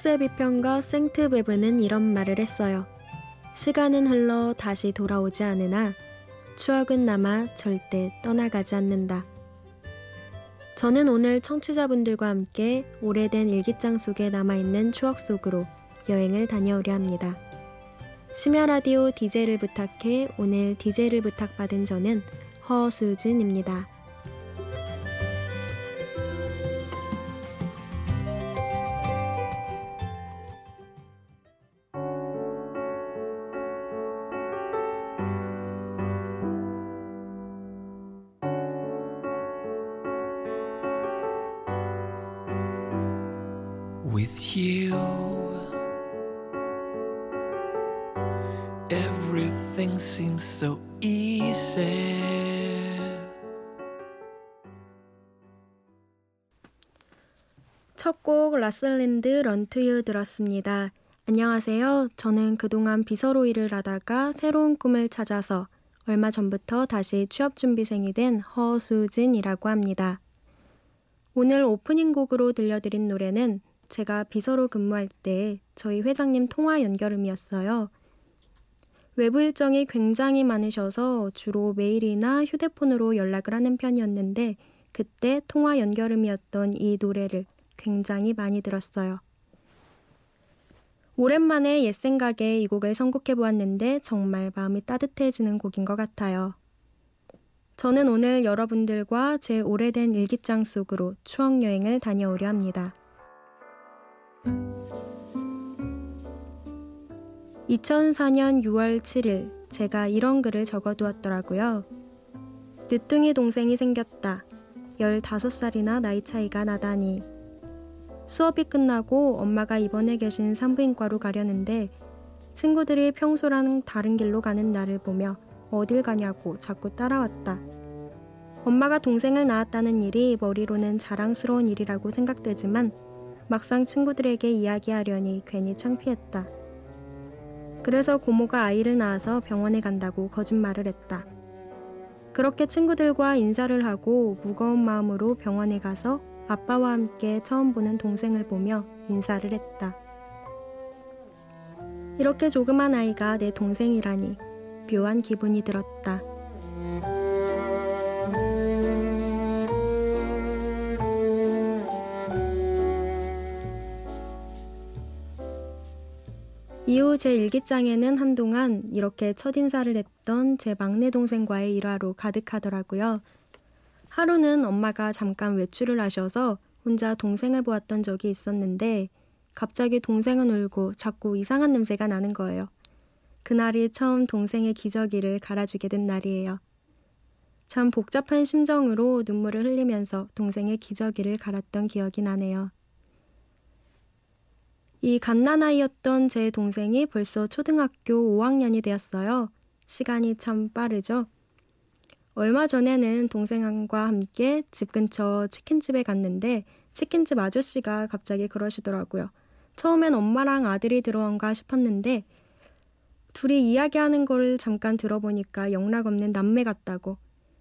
프랑스의 비평가 생트베브는 이런 말을 했어요. 시간은 흘러 다시 돌아오지 않으나 추억은 남아 절대 떠나가지 않는다. 저는 오늘 청취자분들과 함께 오래된 일기장 속에 남아있는 추억 속으로 여행을 다녀오려 합니다. 심야 라디오 DJ를 부탁해 오늘 DJ를 부탁받은 저는 허수진입니다. You. Everything seems so easy. 첫 곡 라슬랜드 런투유 들었습니다. 안녕하세요. 저는 그동안 비서로 일을 하다가 새로운 꿈을 찾아서 얼마 전부터 다시 취업 준비생이 된 허수진이라고 합니다. 오늘 오프닝 곡으로 들려드린 노래는 제가 비서로 근무할 때 저희 회장님 통화 연결음이었어요. 외부 일정이 굉장히 많으셔서 주로 메일이나 휴대폰으로 연락을 하는 편이었는데 그때 통화 연결음이었던 이 노래를 굉장히 많이 들었어요. 오랜만에 옛 생각에 이 곡을 선곡해 보았는데 정말 마음이 따뜻해지는 곡인 것 같아요. 저는 오늘 여러분들과 제 오래된 일기장 속으로 추억 여행을 다녀오려 합니다. 2004년 6월 7일 제가 이런 글을 적어두었더라고요. 늦둥이 동생이 생겼다. 15살이나 나이 차이가 나다니. 수업이 끝나고 엄마가 입원해 계신 산부인과로 가려는데 친구들이 평소랑 다른 길로 가는 나를 보며 어딜 가냐고 자꾸 따라왔다. 엄마가 동생을 낳았다는 일이 머리로는 자랑스러운 일이라고 생각되지만 막상 친구들에게 이야기하려니 괜히 창피했다. 그래서 고모가 아이를 낳아서 병원에 간다고 거짓말을 했다. 그렇게 친구들과 인사를 하고 무거운 마음으로 병원에 가서 아빠와 함께 처음 보는 동생을 보며 인사를 했다. 이렇게 조그만 아이가 내 동생이라니 묘한 기분이 들었다. 이후 제 일기장에는 한동안 이렇게 첫인사를 했던 제 막내 동생과의 일화로 가득하더라고요. 하루는 엄마가 잠깐 외출을 하셔서 혼자 동생을 보았던 적이 있었는데 갑자기 동생은 울고 자꾸 이상한 냄새가 나는 거예요. 그날이 처음 동생의 기저귀를 갈아주게 된 날이에요. 참 복잡한 심정으로 눈물을 흘리면서 동생의 기저귀를 갈았던 기억이 나네요. 이 갓난아이였던 제 동생이 벌써 초등학교 5학년이 되었어요. 시간이 참 빠르죠? 얼마 전에는 동생과 함께 집 근처 치킨집에 갔는데 치킨집 아저씨가 갑자기 그러시더라고요. 처음엔 엄마랑 아들이 들어온가 싶었는데 둘이 이야기하는 걸 잠깐 들어보니까 영락 없는 남매 같다고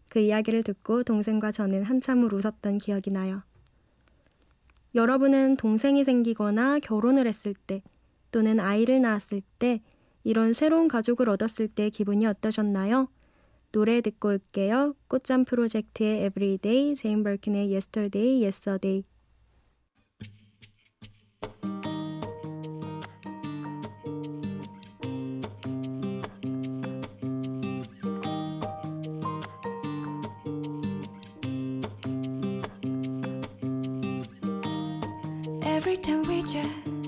그 이야기를 듣고 동생과 저는 한참을 웃었던 기억이 나요. 여러분은 동생이 생기거나 결혼을 했을 때 또는 아이를 낳았을 때 이런 새로운 가족을 얻었을 때 기분이 어떠셨나요? 노래 듣고 올게요. 꽃잠 프로젝트의 Everyday, 제인 버킨의 Yesterday Yes a Day. Every time we just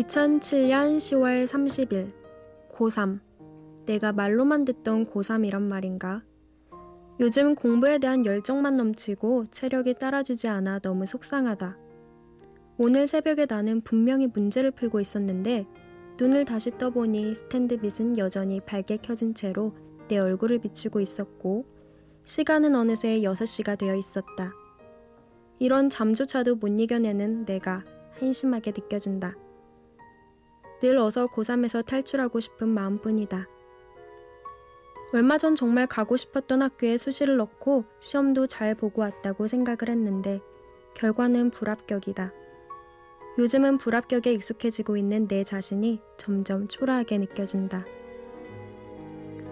2007년 10월 30일 고3 내가 말로만 듣던 고3이란 말인가? 요즘 공부에 대한 열정만 넘치고 체력이 따라주지 않아 너무 속상하다. 오늘 새벽에 나는 분명히 문제를 풀고 있었는데 눈을 다시 떠보니 스탠드빗은 여전히 밝게 켜진 채로 내 얼굴을 비추고 있었고 시간은 어느새 6시가 되어 있었다. 이런 잠조차도 못 이겨내는 내가 한심하게 느껴진다. 늘 어서 고3에서 탈출하고 싶은 마음뿐이다. 얼마 전 정말 가고 싶었던 학교에 수시를 넣고 시험도 잘 보고 왔다고 생각을 했는데 결과는 불합격이다. 요즘은 불합격에 익숙해지고 있는 내 자신이 점점 초라하게 느껴진다.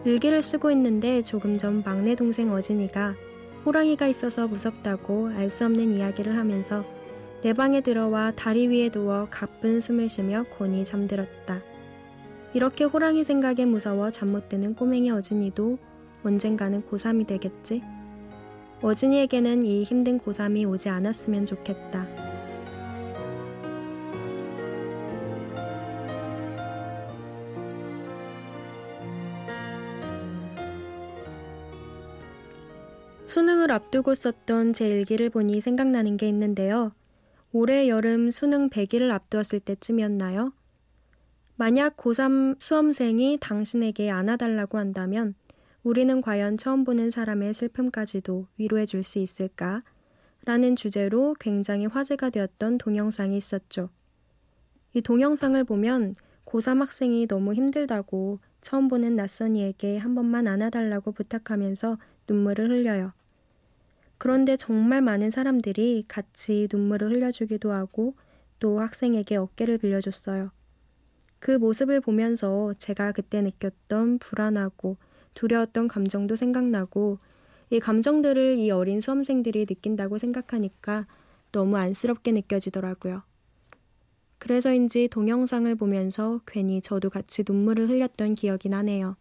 일기를 쓰고 있는데 조금 전 막내 동생 어진이가 호랑이가 있어서 무섭다고 알 수 없는 이야기를 하면서 내 방에 들어와 다리 위에 누워 가쁜 숨을 쉬며 곤히 잠들었다. 이렇게 호랑이 생각에 무서워 잠 못 드는 꼬맹이 어진이도 언젠가는 고3이 되겠지? 어진이에게는 이 힘든 고3이 오지 않았으면 좋겠다. 수능을 앞두고 썼던 제 일기를 보니 생각나는 게 있는데요. 올해 여름 수능 100일을 앞두었을 때쯤이었나요? 만약 고3 수험생이 당신에게 안아달라고 한다면 우리는 과연 처음 보는 사람의 슬픔까지도 위로해 줄 수 있을까? 라는 주제로 굉장히 화제가 되었던 동영상이 있었죠. 이 동영상을 보면 고3 학생이 너무 힘들다고 처음 보는 낯선이에게 한 번만 안아달라고 부탁하면서 눈물을 흘려요. 그런데 정말 많은 사람들이 같이 눈물을 흘려주기도 하고 또 학생에게 어깨를 빌려줬어요. 그 모습을 보면서 제가 그때 느꼈던 불안하고 두려웠던 감정도 생각나고 이 감정들을 이 어린 수험생들이 느낀다고 생각하니까 너무 안쓰럽게 느껴지더라고요. 그래서인지 동영상을 보면서 괜히 저도 같이 눈물을 흘렸던 기억이 나네요.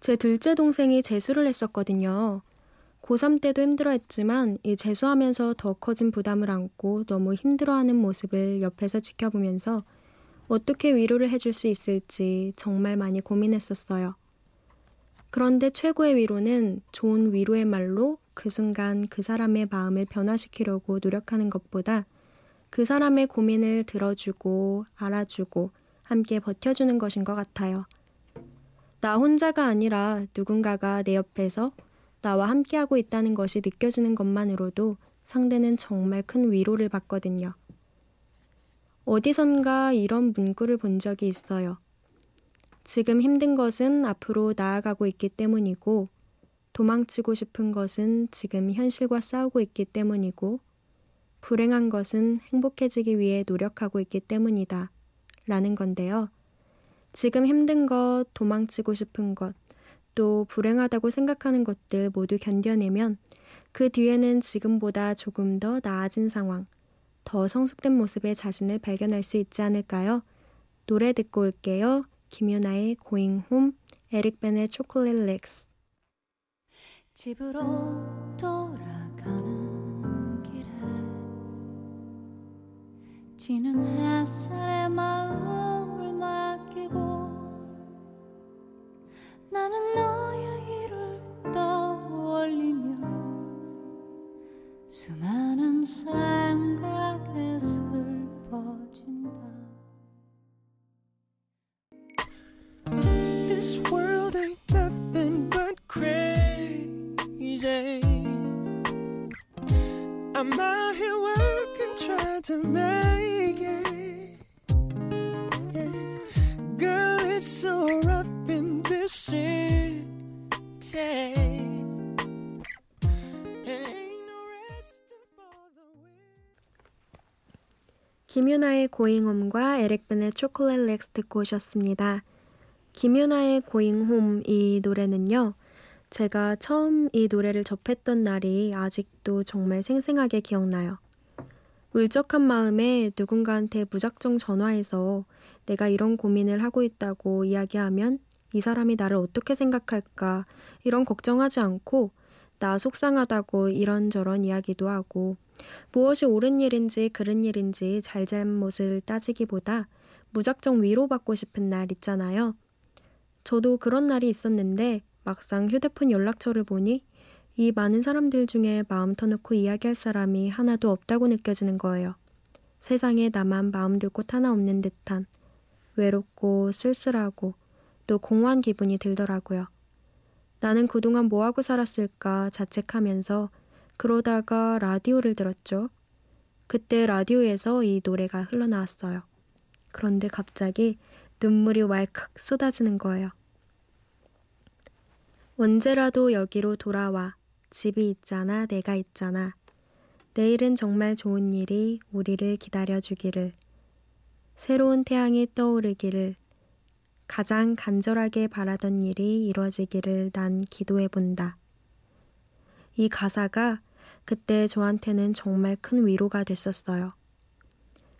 제 둘째 동생이 재수를 했었거든요. 고3 때도 힘들어했지만 이 재수하면서 더 커진 부담을 안고 너무 힘들어하는 모습을 옆에서 지켜보면서 어떻게 위로를 해줄 수 있을지 정말 많이 고민했었어요. 그런데 최고의 위로는 좋은 위로의 말로 그 순간 그 사람의 마음을 변화시키려고 노력하는 것보다 그 사람의 고민을 들어주고 알아주고 함께 버텨주는 것인 것 같아요. 나 혼자가 아니라 누군가가 내 옆에서 나와 함께하고 있다는 것이 느껴지는 것만으로도 상대는 정말 큰 위로를 받거든요. 어디선가 이런 문구를 본 적이 있어요. 지금 힘든 것은 앞으로 나아가고 있기 때문이고, 도망치고 싶은 것은 지금 현실과 싸우고 있기 때문이고, 불행한 것은 행복해지기 위해 노력하고 있기 때문이다. 라는 건데요. 지금 힘든 것, 도망치고 싶은 것, 또 불행하다고 생각하는 것들 모두 견뎌내면 그 뒤에는 지금보다 조금 더 나아진 상황, 더 성숙된 모습의 자신을 발견할 수 있지 않을까요? 노래 듣고 올게요. 김유나의 Going 에릭 벤의 렉스. 집으로 돌아가는 길에 지는 햇살에 마음을 맡기고 나는 너의 일을 떠올리며 수많은 생각에 슬퍼진다 This world ain't nothing but crazy. I'm out here working, trying to make 김유나의 고잉홈과 에릭 벤의 초콜릿 렉스 듣고 오셨습니다. 김유나의 고잉홈 이 노래는요. 제가 처음 이 노래를 접했던 날이 아직도 정말 생생하게 기억나요. 울적한 마음에 누군가한테 무작정 전화해서 내가 이런 고민을 하고 있다고 이야기하면 이 사람이 나를 어떻게 생각할까 이런 걱정하지 않고 나 속상하다고 이런저런 이야기도 하고 무엇이 옳은 일인지 그른 일인지 잘잘못을 따지기보다 무작정 위로받고 싶은 날 있잖아요. 저도 그런 날이 있었는데 막상 휴대폰 연락처를 보니 이 많은 사람들 중에 마음 터놓고 이야기할 사람이 하나도 없다고 느껴지는 거예요. 세상에 나만 마음 둘 곳 하나 없는 듯한 외롭고 쓸쓸하고 또 공허한 기분이 들더라고요. 나는 그동안 뭐하고 살았을까 자책하면서 그러다가 라디오를 들었죠. 그때 라디오에서 이 노래가 흘러나왔어요. 그런데 갑자기 눈물이 왈칵 쏟아지는 거예요. 언제라도 여기로 돌아와. 집이 있잖아, 내가 있잖아. 내일은 정말 좋은 일이 우리를 기다려주기를. 새로운 태양이 떠오르기를. 가장 간절하게 바라던 일이 이루어지기를 난 기도해 본다. 이 가사가 그때 저한테는 정말 큰 위로가 됐었어요.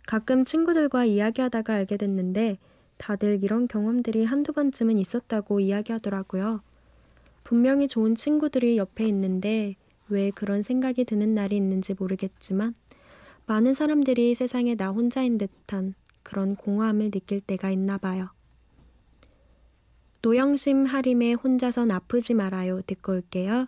가끔 친구들과 이야기하다가 알게 됐는데 다들 이런 경험들이 한두 번쯤은 있었다고 이야기하더라고요. 분명히 좋은 친구들이 옆에 있는데 왜 그런 생각이 드는 날이 있는지 모르겠지만 많은 사람들이 세상에 나 혼자인 듯한 그런 공허함을 느낄 때가 있나 봐요. 노영심 하림의 혼자선 아프지 말아요 듣고 올게요.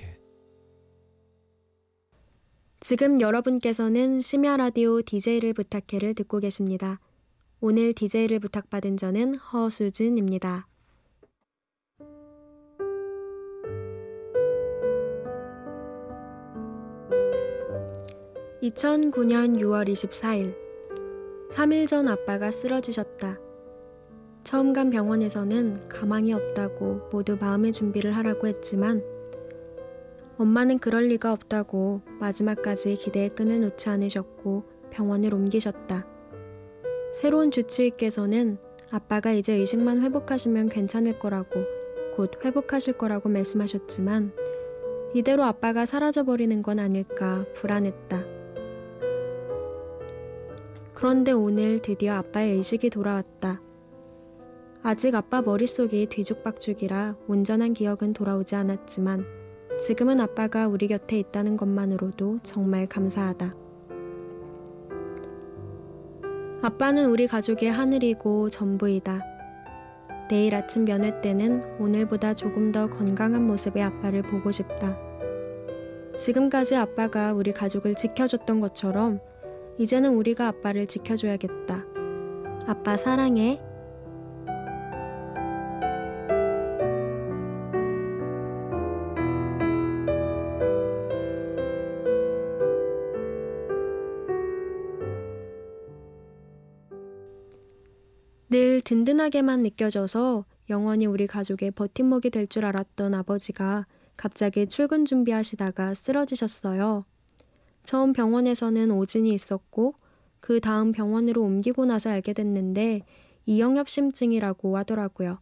지금 여러분께서는 심야 라디오 DJ를 부탁해를 듣고 계십니다. 오늘 DJ를 부탁받은 저는 허수진입니다. 2009년 6월 24일 3일 전 아빠가 쓰러지셨다. 처음 간 병원에서는 가망이 없다고 모두 마음의 준비를 하라고 했지만 엄마는 그럴 리가 없다고 마지막까지 기대의 끈을 놓지 않으셨고 병원을 옮기셨다. 새로운 주치의께서는 아빠가 이제 의식만 회복하시면 괜찮을 거라고 곧 회복하실 거라고 말씀하셨지만 이대로 아빠가 사라져버리는 건 아닐까 불안했다. 그런데 오늘 드디어 아빠의 의식이 돌아왔다. 아직 아빠 머릿속이 뒤죽박죽이라 온전한 기억은 돌아오지 않았지만 지금은 아빠가 우리 곁에 있다는 것만으로도 정말 감사하다. 아빠는 우리 가족의 하늘이고 전부이다. 내일 아침 면회 때는 오늘보다 조금 더 건강한 모습의 아빠를 보고 싶다. 지금까지 아빠가 우리 가족을 지켜줬던 것처럼 이제는 우리가 아빠를 지켜줘야겠다. 아빠 사랑해. 늘 든든하게만 느껴져서 영원히 우리 가족의 버팀목이 될 줄 알았던 아버지가 갑자기 출근 준비하시다가 쓰러지셨어요. 처음 병원에서는 오진이 있었고 그 다음 병원으로 옮기고 나서 알게 됐는데 이영엽심증이라고 하더라고요.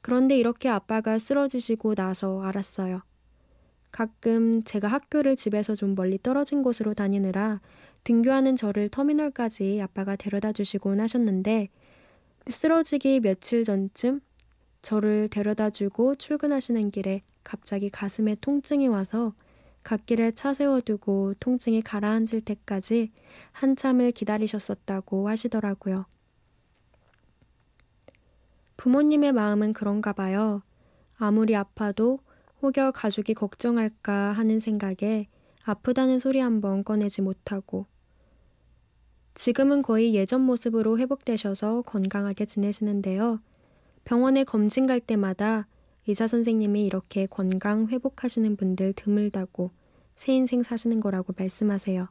그런데 이렇게 아빠가 쓰러지시고 나서 알았어요. 가끔 제가 학교를 집에서 좀 멀리 떨어진 곳으로 다니느라 등교하는 저를 터미널까지 아빠가 데려다 주시곤 하셨는데 쓰러지기 며칠 전쯤 저를 데려다 주고 출근하시는 길에 갑자기 가슴에 통증이 와서 갓길에 차 세워두고 통증이 가라앉을 때까지 한참을 기다리셨었다고 하시더라고요. 부모님의 마음은 그런가 봐요. 아무리 아파도 혹여 가족이 걱정할까 하는 생각에 아프다는 소리 한번 꺼내지 못하고 지금은 거의 예전 모습으로 회복되셔서 건강하게 지내시는데요. 병원에 검진 갈 때마다 의사 선생님이 이렇게 건강 회복하시는 분들 드물다고 새 인생 사시는 거라고 말씀하세요.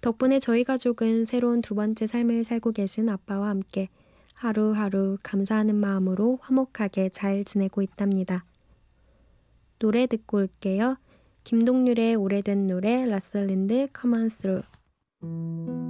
덕분에 저희 가족은 새로운 두 번째 삶을 살고 계신 아빠와 함께 하루하루 감사하는 마음으로 화목하게 잘 지내고 있답니다. 노래 듣고 올게요. 김동률의 오래된 노래 라슬린드 우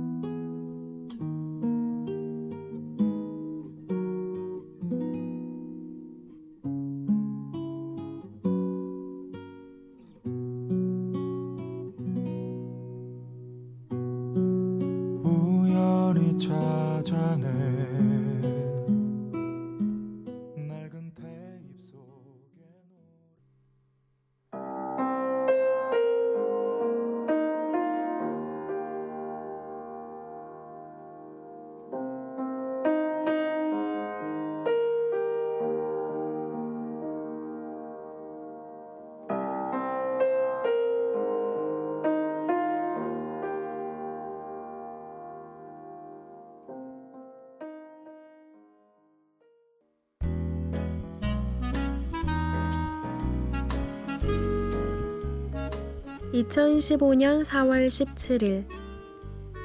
(2015년 4월 17일)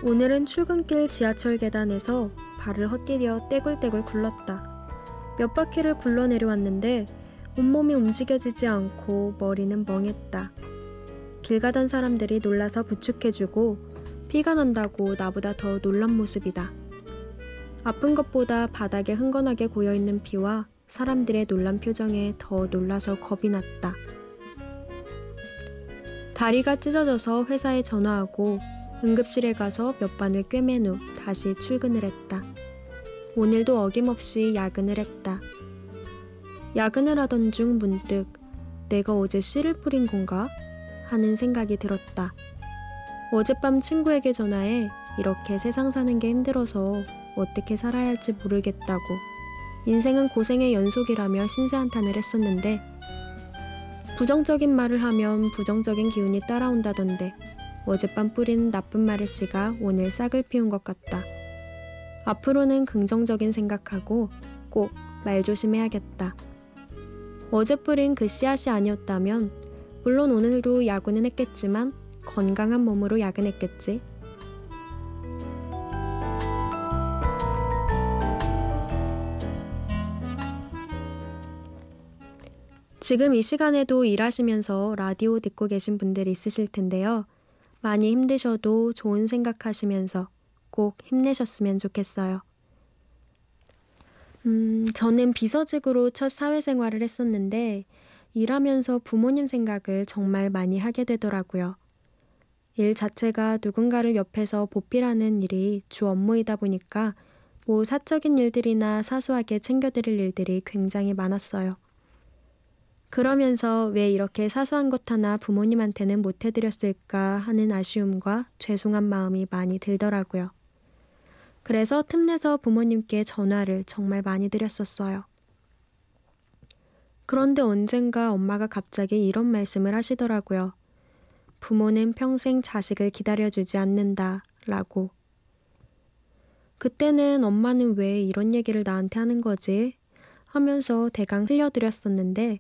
오늘은 출근길 지하철 계단에서 발을 헛디뎌 떼굴떼굴 굴렀다. 몇 바퀴를 굴러 내려왔는데 온몸이 움직여지지 않고 머리는 멍했다. 길 가던 사람들이 놀라서 부축해주고 피가 난다고 나보다 더 놀란 모습이다. 아픈 것보다 바닥에 흥건하게 고여있는 피와 사람들의 놀란 표정에 더 놀라서 겁이 났다. 다리가 찢어져서 회사에 전화하고 응급실에 가서 몇 반을 꿰맨 후 다시 출근을 했다. 오늘도 어김없이 야근을 했다. 야근을 하던 중 문득 내가 어제 씨를 뿌린 건가? 하는 생각이 들었다. 어젯밤 친구에게 전화해 이렇게 세상 사는 게 힘들어서 어떻게 살아야 할지 모르겠다고 인생은 고생의 연속이라며 신세한탄을 했었는데 부정적인 말을 하면 부정적인 기운이 따라온다던데 어젯밤 뿌린 나쁜 말의 씨가 오늘 싹을 피운 것 같다. 앞으로는 긍정적인 생각하고 꼭 말 조심해야겠다. 어제 뿌린 그 씨앗이 아니었다면 물론 오늘도 야구는 했겠지만 건강한 몸으로 야근했겠지. 지금 이 시간에도 일하시면서 라디오 듣고 계신 분들 있으실 텐데요. 많이 힘드셔도 좋은 생각하시면서 꼭 힘내셨으면 좋겠어요. 음, 저는 비서직으로 첫 사회생활을 했었는데 일하면서 부모님 생각을 정말 많이 하게 되더라고요. 일 자체가 누군가를 옆에서 보필하는 일이 주 업무이다 보니까 뭐 사적인 일들이나 사소하게 챙겨드릴 일들이 굉장히 많았어요. 그러면서 왜 이렇게 사소한 것 하나 부모님한테는 못 해드렸을까 하는 아쉬움과 죄송한 마음이 많이 들더라고요. 그래서 틈내서 부모님께 전화를 정말 많이 드렸었어요. 그런데 언젠가 엄마가 갑자기 이런 말씀을 하시더라고요. 부모는 평생 자식을 기다려주지 않는다. 라고. 그때는 엄마는 왜 이런 얘기를 나한테 하는 거지? 하면서 대강 흘려드렸었는데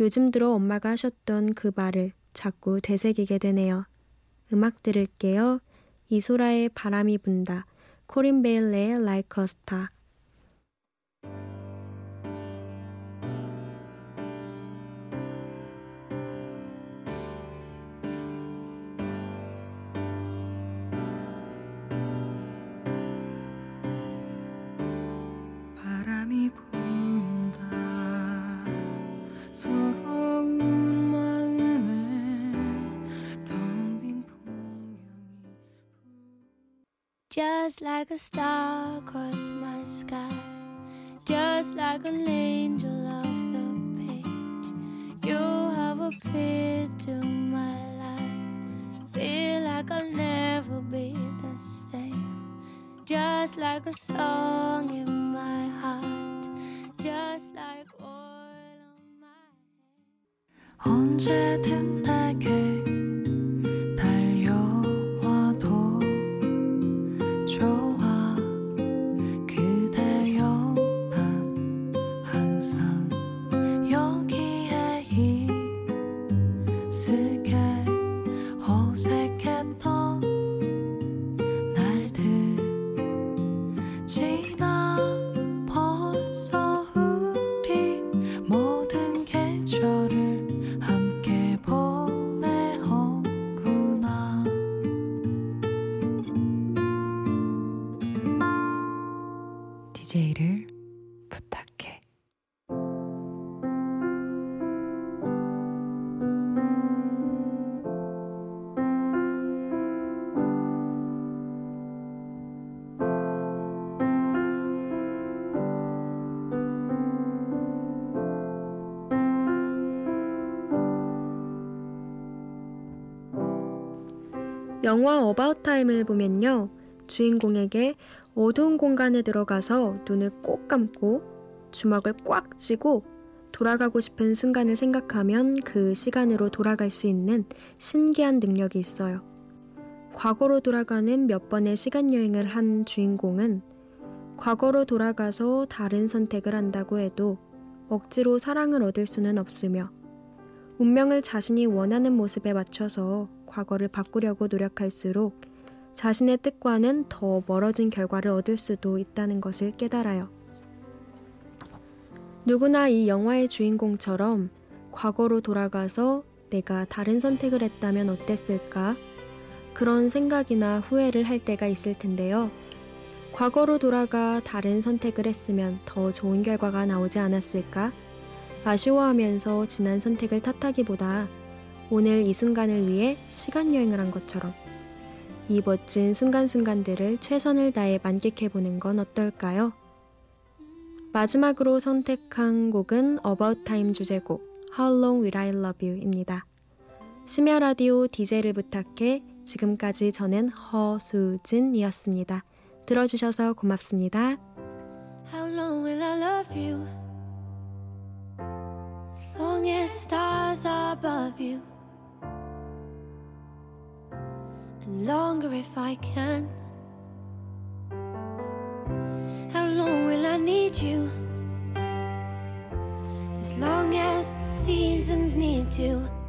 요즘 들어 엄마가 하셨던 그 말을 자꾸 되새기게 되네요. 음악 들을게요. 이소라의 바람이 분다. 코린 베일의 Like a Star. Just like a star across my sky Just like an angel off the page You have appeared to my life Feel like I'll never be the same Just like a song in my heart Just like oil on my 언제든 부탁해. 영화 어바웃 타임을 보면요. 주인공에게 어두운 공간에 들어가서 눈을 꼭 감고 주먹을 꽉 쥐고 돌아가고 싶은 순간을 생각하면 그 시간으로 돌아갈 수 있는 신기한 능력이 있어요. 과거로 돌아가는 몇 번의 시간 여행을 한 주인공은 과거로 돌아가서 다른 선택을 한다고 해도 억지로 사랑을 얻을 수는 없으며 운명을 자신이 원하는 모습에 맞춰서 과거를 바꾸려고 노력할수록 자신의 뜻과는 더 멀어진 결과를 얻을 수도 있다는 것을 깨달아요. 누구나 이 영화의 주인공처럼 과거로 돌아가서 내가 다른 선택을 했다면 어땠을까? 그런 생각이나 후회를 할 때가 있을 텐데요. 과거로 돌아가 다른 선택을 했으면 더 좋은 결과가 나오지 않았을까? 아쉬워하면서 지난 선택을 탓하기보다 오늘 이 순간을 위해 시간 여행을 한 것처럼 이 멋진 순간순간들을 최선을 다해 만끽해보는 건 어떨까요? 마지막으로 선택한 곡은 About Time 주제곡 How Long Will I Love You입니다. 심야 라디오 DJ를 부탁해 지금까지 저는 허수진이었습니다. 들어주셔서 고맙습니다. How long will I love you? Long as stars above you. longer if I can. How long will I need you? As long as the seasons need to.